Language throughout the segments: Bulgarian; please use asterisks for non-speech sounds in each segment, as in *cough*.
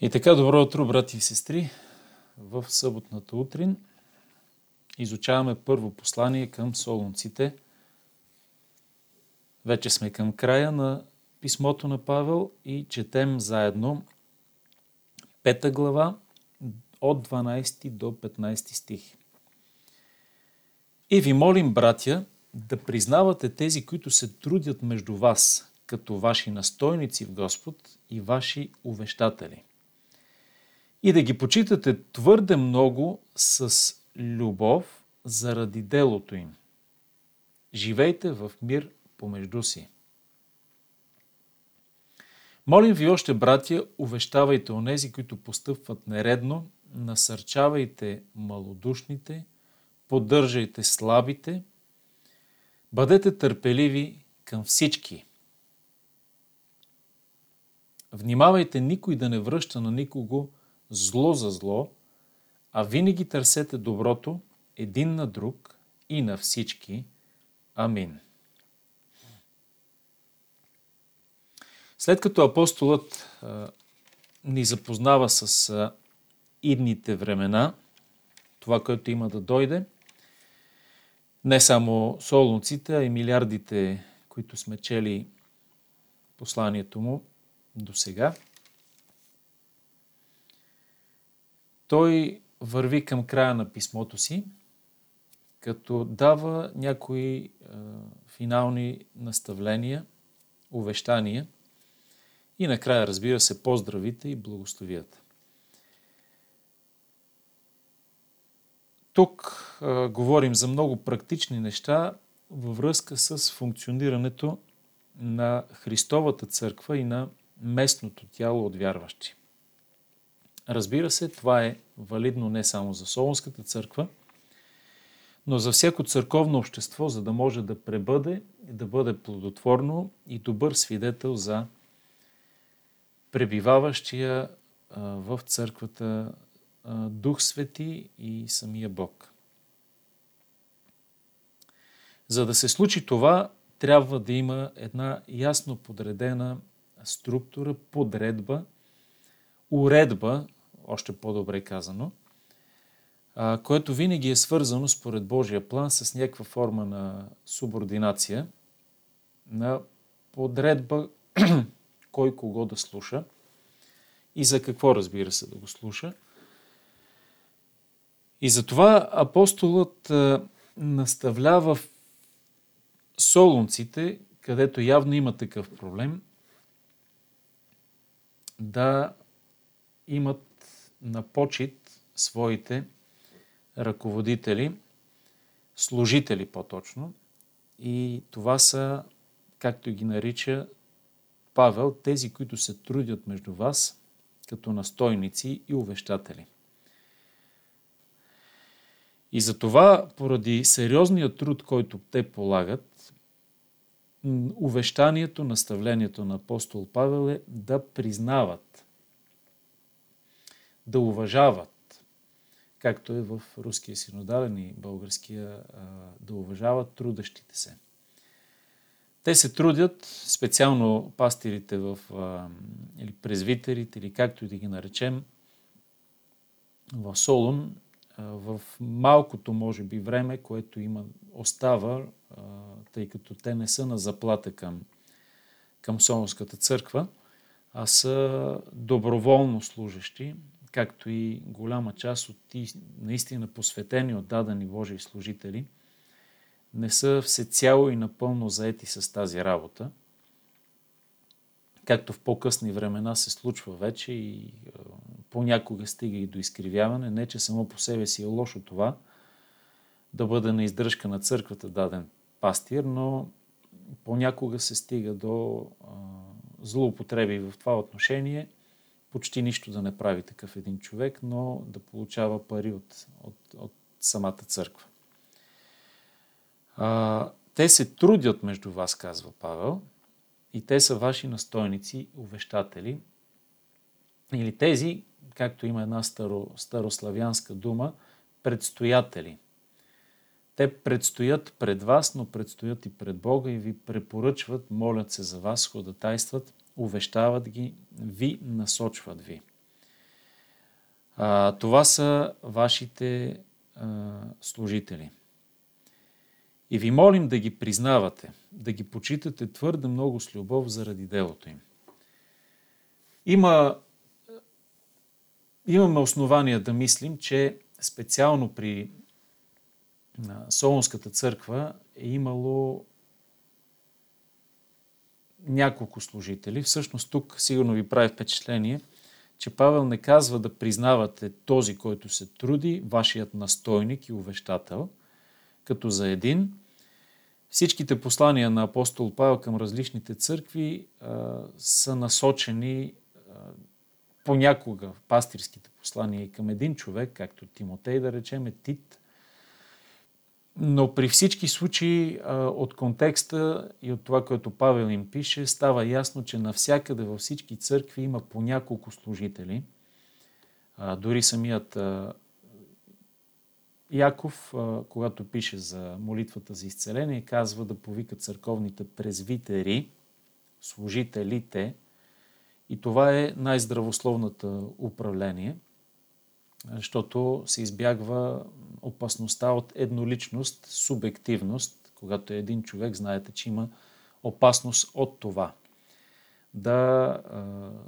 И така, добро утро, брати и сестри. В съботната утрин изучаваме първо послание към солунците. Вече сме към края на писмото на Павел и четем заедно пета глава от 12 до 15 стих. И ви молим, братя, да признавате тези, които се трудят между вас, като ваши настойници в Господ и ваши увещатели и да ги почитате твърде много с любов заради делото им. Живейте в мир помежду си. Молим ви още, братя, увещавайте онези, които постъпват нередно, насърчавайте малодушните, поддържайте слабите, бъдете търпеливи към всички. Внимавайте никой да не връща на никого зло за зло, а винаги търсете доброто един на друг и на всички. Амин. След като апостолът а, ни запознава с а, идните времена, това, което има да дойде, не само солунците, а и милиардите, които сме чели посланието му до сега – Той върви към края на писмото си, като дава някои е, финални наставления, увещания и накрая, разбира се, поздравите и благословията. Тук е, говорим за много практични неща във връзка с функционирането на Христовата църква и на местното тяло от вярващи. Разбира се, това е валидно не само за Солонската църква, но за всяко църковно общество, за да може да пребъде да бъде плодотворно и добър свидетел за пребиваващия в църквата Дух Свети и самия Бог. За да се случи това, трябва да има една ясно подредена структура, подредба, уредба още по-добре казано, а, което винаги е свързано според Божия план с някаква форма на субординация, на подредба *clears throat* кой кого да слуша и за какво, разбира се, да го слуша. И затова апостолът а, наставлява солунците, където явно има такъв проблем, да имат на почет своите ръководители, служители по-точно. И това са, както ги нарича Павел, тези, които се трудят между вас като настойници и увещатели. И за това, поради сериозния труд, който те полагат, увещанието, наставлението на апостол Павел е да признават да уважават, както е в руския синодален и българския, да уважават трудещите се. Те се трудят, специално пастирите в, или презвитерите, или както и да ги наречем, в Солун, в малкото, може би, време, което има, остава, тъй като те не са на заплата към, към Солунската църква, а са доброволно служещи, както и голяма част от ти наистина посветени, от дадени Божии служители, не са всецяло и напълно заети с тази работа, както в по-късни времена се случва вече и понякога стига и до изкривяване. Не, че само по себе си е лошо това да бъде на издръжка на църквата даден пастир, но понякога се стига до злоупотреби в това отношение – почти нищо да не прави такъв един човек, но да получава пари от, от, от самата църква. А, те се трудят между вас, казва Павел, и те са ваши настойници, увещатели, или тези, както има една старо, старославянска дума, предстоятели. Те предстоят пред вас, но предстоят и пред Бога и ви препоръчват, молят се за вас, ходатайстват увещават ги, ви насочват ви. А, това са вашите а, служители. И ви молим да ги признавате, да ги почитате твърде много с любов заради делото им. Има, имаме основания да мислим, че специално при Солонската църква е имало няколко служители. Всъщност тук сигурно ви прави впечатление, че Павел не казва да признавате този, който се труди, вашият настойник и увещател, като за един. Всичките послания на апостол Павел към различните църкви а, са насочени а, понякога пастирските послания и към един човек, както Тимотей, да речем, Тит, но при всички случаи от контекста и от това, което Павел им пише, става ясно, че навсякъде във всички църкви има по няколко служители. Дори самият Яков, когато пише за молитвата за изцеление, казва да повика църковните презвитери, служителите. И това е най-здравословната управление, защото се избягва опасността от едноличност, субективност, когато един човек, знаете, че има опасност от това. Да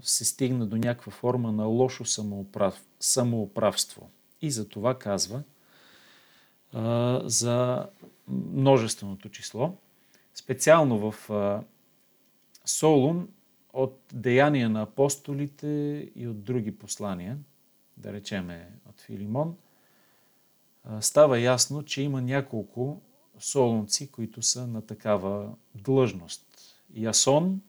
се стигне до някаква форма на лошо самоуправ, самоуправство. И за това казва за множественото число. Специално в Солун от деяния на апостолите и от други послания, да речеме от Филимон – става ясно, че има няколко солунци, които са на такава длъжност. Ясон,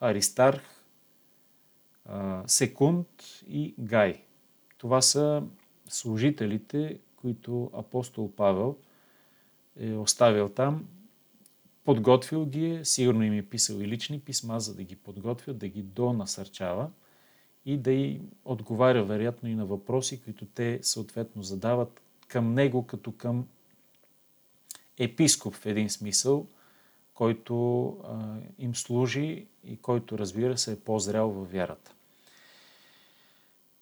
Аристарх, Секунд и Гай. Това са служителите, които апостол Павел е оставил там, подготвил ги е, сигурно им е писал и лични писма, за да ги подготвя, да ги донасърчава и да й отговаря вероятно и на въпроси, които те съответно задават към него като към епископ в един смисъл, който а, им служи и който, разбира се, е по-зрял във вярата.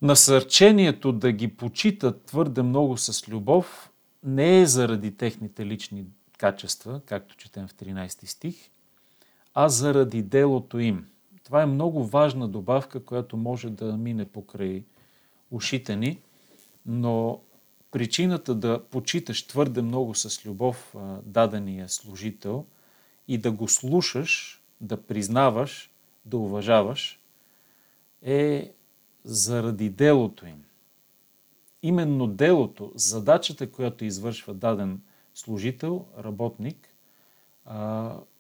Насърчението да ги почитат твърде много с любов не е заради техните лични качества, както четем в 13 стих, а заради делото им. Това е много важна добавка, която може да мине покрай ушите ни, но причината да почиташ твърде много с любов дадения служител и да го слушаш, да признаваш, да уважаваш, е заради делото им. Именно делото, задачата, която извършва даден служител, работник,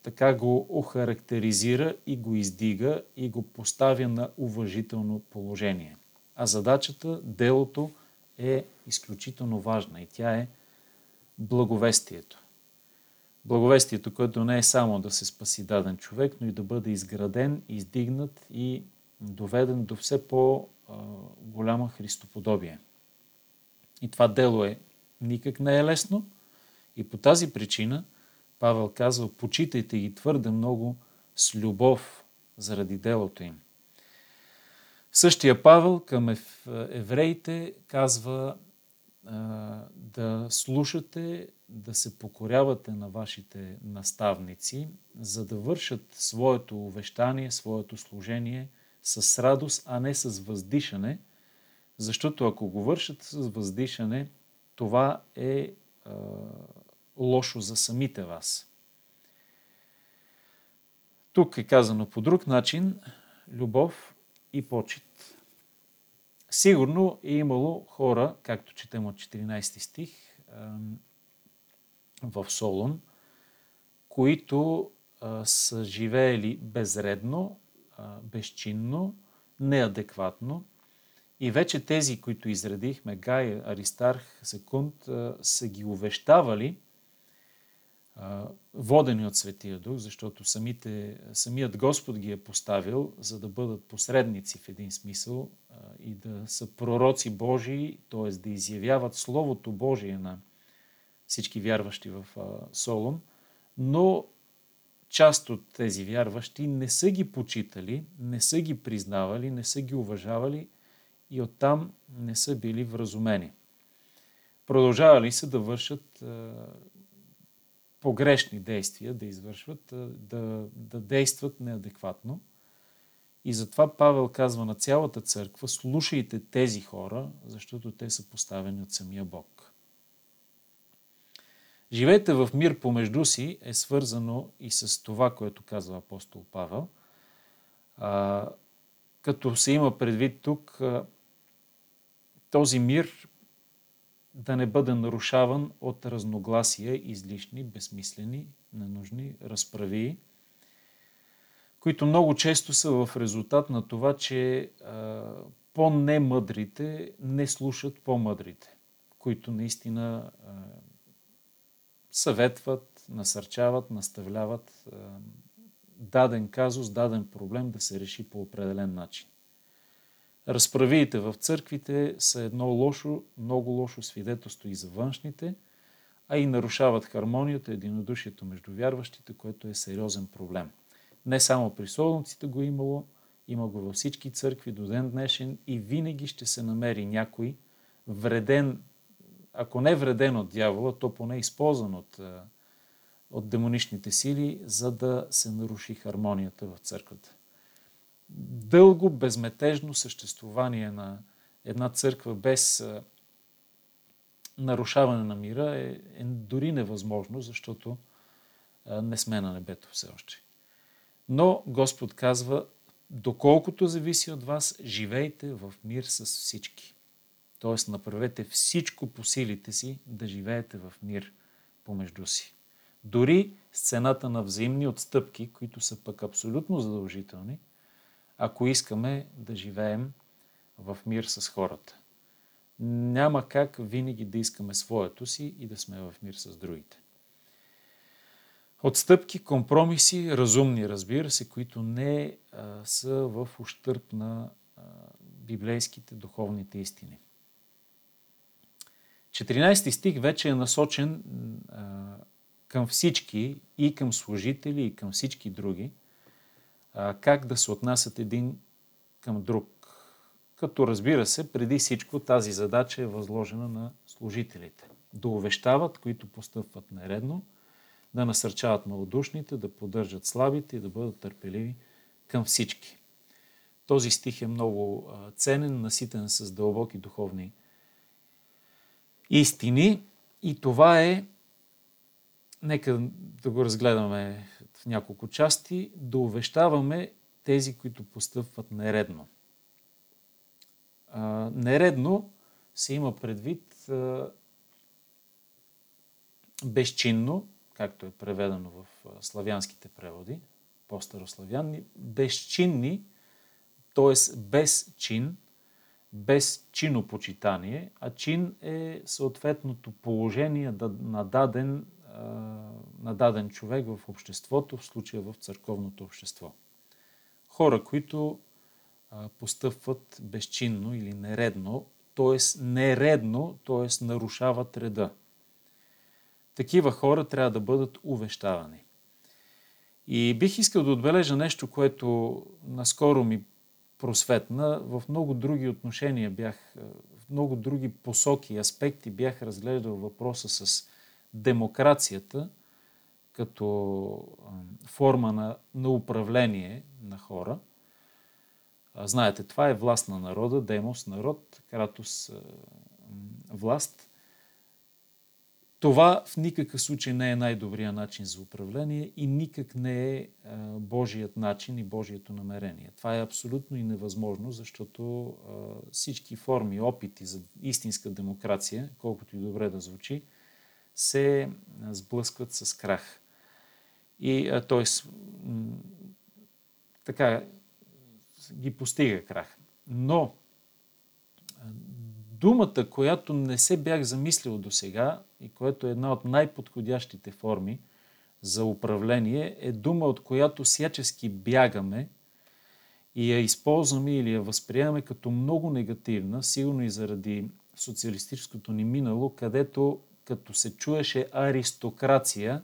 така го охарактеризира и го издига и го поставя на уважително положение. А задачата, делото – е изключително важна и тя е благовестието. Благовестието, което не е само да се спаси даден човек, но и да бъде изграден, издигнат и доведен до все по-голяма христоподобие. И това дело е никак не е лесно и по тази причина Павел казва, почитайте ги твърде много с любов заради делото им. Същия Павел към евреите казва да слушате, да се покорявате на вашите наставници, за да вършат своето увещание, своето служение с радост, а не с въздишане, защото ако го вършат с въздишане, това е лошо за самите вас. Тук е казано по друг начин любов и почет. Сигурно е имало хора, както четем от 14 стих в Солон, които са живеели безредно, безчинно, неадекватно. И вече тези, които изредихме, Гай, Аристарх, Секунд, са ги увещавали водени от Светия Дух, защото самите, самият Господ ги е поставил, за да бъдат посредници в един смисъл и да са пророци Божии, т.е. да изявяват Словото Божие на всички вярващи в Солон, но част от тези вярващи не са ги почитали, не са ги признавали, не са ги уважавали и оттам не са били вразумени. Продължавали са да вършат погрешни действия, да извършват, да, да действат неадекватно. И затова Павел казва на цялата църква, слушайте тези хора, защото те са поставени от самия Бог. Живейте в мир помежду си е свързано и с това, което казва апостол Павел. А, като се има предвид тук този мир да не бъде нарушаван от разногласия, излишни, безсмислени, ненужни разправи, които много често са в резултат на това, че по-немъдрите не слушат по-мъдрите, които наистина а, съветват, насърчават, наставляват а, даден казус, даден проблем да се реши по определен начин. Разправиите в църквите са едно лошо, много лошо свидетелство и за външните, а и нарушават хармонията, единодушието между вярващите, което е сериозен проблем. Не само при солниците го имало, има го във всички църкви до ден днешен и винаги ще се намери някой вреден, ако не вреден от дявола, то поне използван от, от демоничните сили, за да се наруши хармонията в църквата дълго, безметежно съществувание на една църква без нарушаване на мира е, е дори невъзможно, защото не сме на небето все още. Но Господ казва, доколкото зависи от вас, живейте в мир с всички. Тоест, направете всичко по силите си да живеете в мир помежду си. Дори с цената на взаимни отстъпки, които са пък абсолютно задължителни – ако искаме да живеем в мир с хората. Няма как винаги да искаме своето си и да сме в мир с другите. Отстъпки, компромиси, разумни, разбира се, които не а, са в ущърп на а, библейските духовните истини. 14 стих вече е насочен а, към всички и към служители и към всички други – как да се отнасят един към друг. Като разбира се, преди всичко тази задача е възложена на служителите. Да увещават, които постъпват нередно, да насърчават малодушните, да поддържат слабите и да бъдат търпеливи към всички. Този стих е много ценен, наситен с дълбоки духовни истини и това е, нека да го разгледаме няколко части, да увещаваме тези, които постъпват нередно. А, нередно се има предвид а, безчинно, както е преведено в славянските преводи, по-старославянни, безчинни, т.е. без чин, без чинопочитание, а чин е съответното положение на даден на даден човек в обществото, в случая в църковното общество. Хора, които постъпват безчинно или нередно, т.е. нередно, т.е. нарушават реда. Такива хора трябва да бъдат увещавани. И бих искал да отбележа нещо, което наскоро ми просветна. В много други отношения бях, в много други посоки и аспекти бях разглеждал въпроса с демокрацията като форма на, на управление на хора. Знаете, това е власт на народа, демос народ, кратос власт. Това в никакъв случай не е най-добрият начин за управление и никак не е Божият начин и Божието намерение. Това е абсолютно и невъзможно, защото всички форми, опити за истинска демокрация, колкото и добре да звучи, се сблъскват с крах. И, т.е. така ги постига крах. Но думата, която не се бях замислил до сега и която е една от най-подходящите форми за управление, е дума, от която всячески бягаме и я използваме или я възприемаме като много негативна, сигурно и заради социалистическото ни минало, където като се чуеше аристокрация,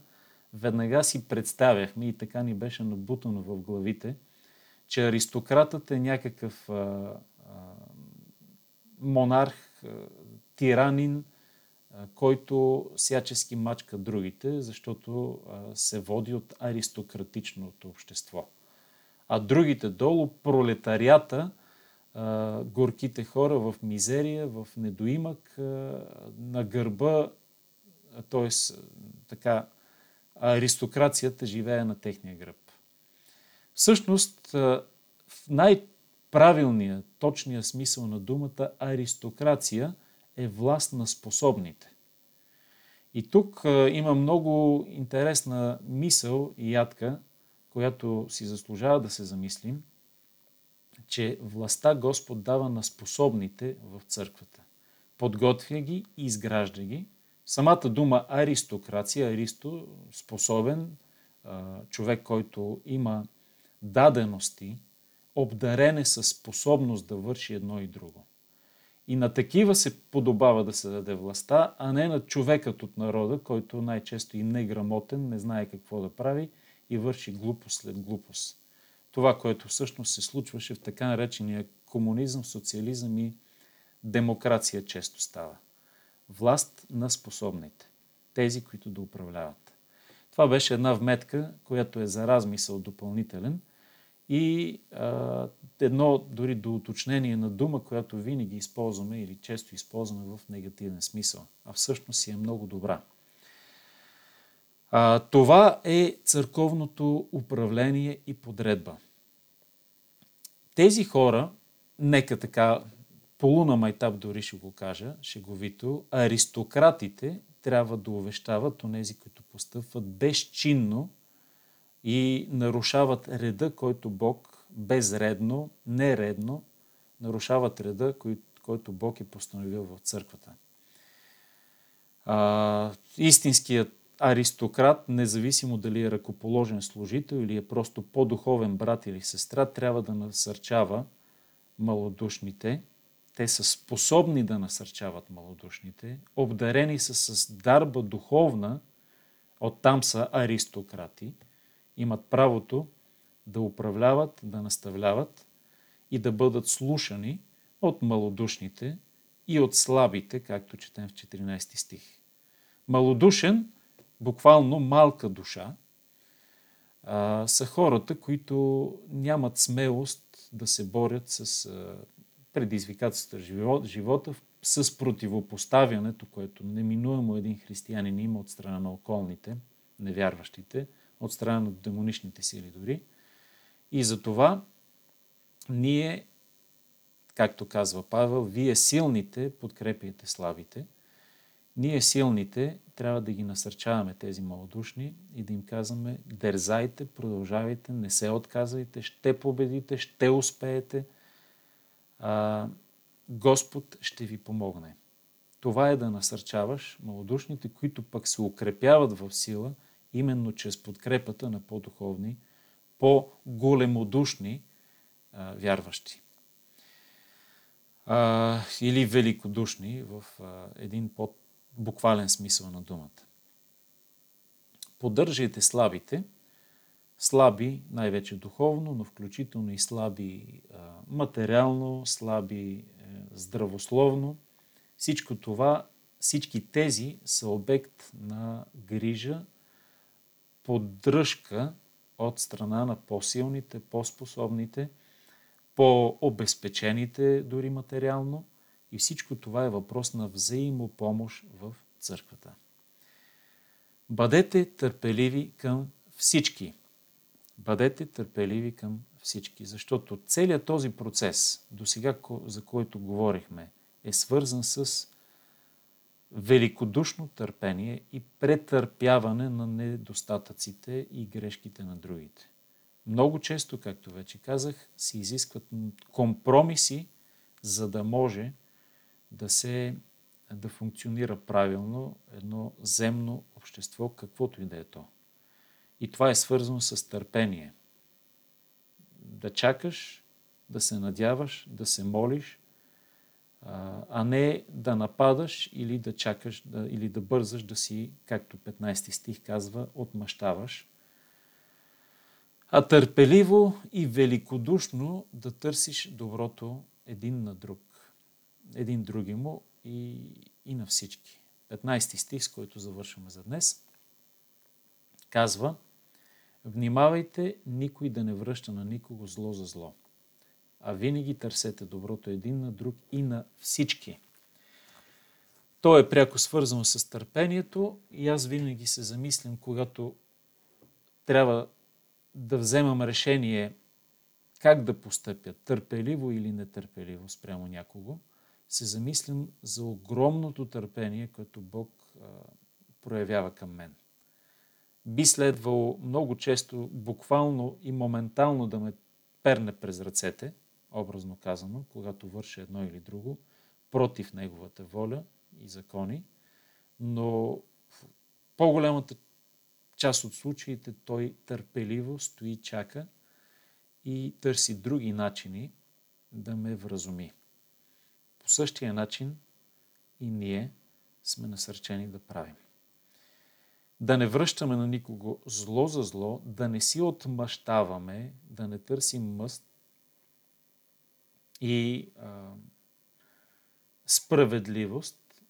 веднага си представяхме и така ни беше набутано в главите, че аристократът е някакъв а, а, монарх, тиранин, който всячески мачка другите, защото се води от аристократичното общество. А другите долу, пролетарията, горките хора в мизерия, в недоимък, на гърба, т.е. така, аристокрацията живее на техния гръб. Всъщност, в най-правилния, точния смисъл на думата аристокрация е власт на способните. И тук има много интересна мисъл и ядка, която си заслужава да се замислим, че властта Господ дава на способните в църквата. Подготвя ги и изгражда ги. Самата дума аристокрация, аристо, способен, човек, който има дадености, обдарен е със способност да върши едно и друго. И на такива се подобава да се даде властта, а не на човекът от народа, който най-често и неграмотен, не знае какво да прави и върши глупост след глупост. Това, което всъщност се случваше в така наречения комунизъм, социализъм и демокрация често става. Власт на способните. Тези, които да управляват. Това беше една вметка, която е за размисъл допълнителен – и а, едно дори до уточнение на дума, която винаги използваме или често използваме в негативен смисъл, а всъщност си е много добра. А, това е църковното управление и подредба. Тези хора, нека така полуна майтап дори ще го кажа, шеговито, аристократите трябва да увещават онези, които постъпват безчинно и нарушават реда, който Бог безредно, нередно, нарушават реда, който Бог е постановил в църквата. А, истинският аристократ, независимо дали е ръкоположен служител или е просто по-духовен брат или сестра, трябва да насърчава малодушните. Те са способни да насърчават малодушните, обдарени са с дарба духовна, оттам са аристократи – имат правото да управляват, да наставляват и да бъдат слушани от малодушните и от слабите, както четем в 14 стих. Малодушен, буквално малка душа, са хората, които нямат смелост да се борят с предизвикателствата в живота, с противопоставянето, което неминуемо един християнин има от страна на околните, невярващите – от страна на демоничните сили дори. И за това ние, както казва Павел, вие силните подкрепяйте слабите. Ние силните трябва да ги насърчаваме тези малодушни и да им казваме дерзайте, продължавайте, не се отказвайте, ще победите, ще успеете. Господ ще ви помогне. Това е да насърчаваш малодушните, които пък се укрепяват в сила – именно чрез подкрепата на по-духовни, по-големодушни а, вярващи. А, или великодушни в а, един по-буквален смисъл на думата. Поддържайте слабите, слаби най-вече духовно, но включително и слаби материално, слаби е, здравословно. Всичко това, всички тези са обект на грижа поддръжка от страна на по-силните, по-способните, по-обезпечените дори материално. И всичко това е въпрос на взаимопомощ в църквата. Бъдете търпеливи към всички. Бъдете търпеливи към всички, защото целият този процес, до сега за който говорихме, е свързан с великодушно търпение и претърпяване на недостатъците и грешките на другите. Много често, както вече казах, се изискват компромиси, за да може да се да функционира правилно едно земно общество, каквото и да е то. И това е свързано с търпение. Да чакаш, да се надяваш, да се молиш, а не да нападаш или да чакаш, да, или да бързаш да си, както 15 стих казва, отмъщаваш, а търпеливо и великодушно да търсиш доброто един на друг. един други му и, и на всички. 15 стих, с който завършваме за днес, казва Внимавайте никой да не връща на никого зло за зло, а винаги търсете доброто един на друг и на всички. То е пряко свързано с търпението и аз винаги се замислям, когато трябва да вземам решение как да постъпя, търпеливо или нетърпеливо спрямо някого, се замислям за огромното търпение, което Бог а, проявява към мен. Би следвало много често, буквално и моментално да ме перне през ръцете, образно казано, когато върша едно или друго, против Неговата воля и закони, но в по-голямата част от случаите той търпеливо стои, чака и търси други начини да ме вразуми. По същия начин и ние сме насърчени да правим. Да не връщаме на никого зло за зло, да не си отмъщаваме, да не търсим мъст и а, справедливост,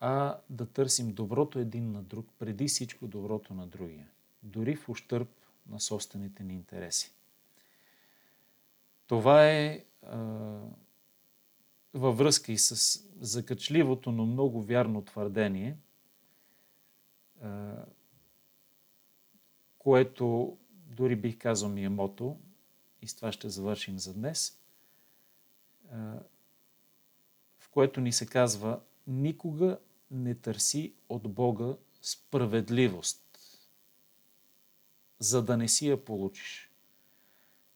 а да търсим доброто един на друг, преди всичко доброто на другия, дори в ущърп на собствените ни интереси. Това е а, във връзка и с закачливото, но много вярно твърдение, което дори бих казал ми е мото, и с това ще завършим за днес, в което ни се казва никога не търси от Бога справедливост, за да не си я получиш.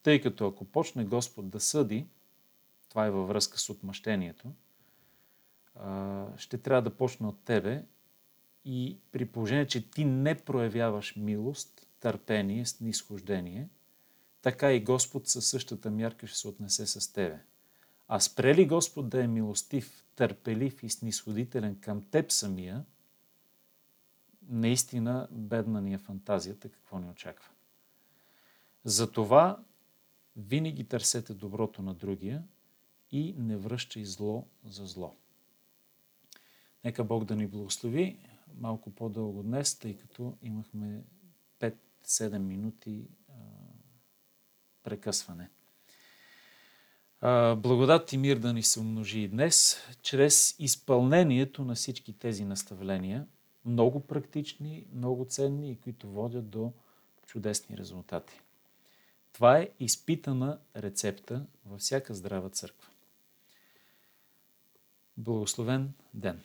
Тъй като ако почне Господ да съди, това е във връзка с отмъщението, ще трябва да почне от тебе и при положение, че ти не проявяваш милост, търпение, снисхождение, така и Господ със същата мярка ще се отнесе с тебе. А спре ли Господ да е милостив, търпелив и снисходителен към теб самия, наистина бедна ни е фантазията, какво ни очаква. Затова винаги търсете доброто на другия и не връщай зло за зло. Нека Бог да ни благослови малко по-дълго днес, тъй като имахме 5-7 минути а, прекъсване. Благодат и мир да ни се умножи и днес, чрез изпълнението на всички тези наставления, много практични, много ценни и които водят до чудесни резултати. Това е изпитана рецепта във всяка здрава църква. Благословен ден!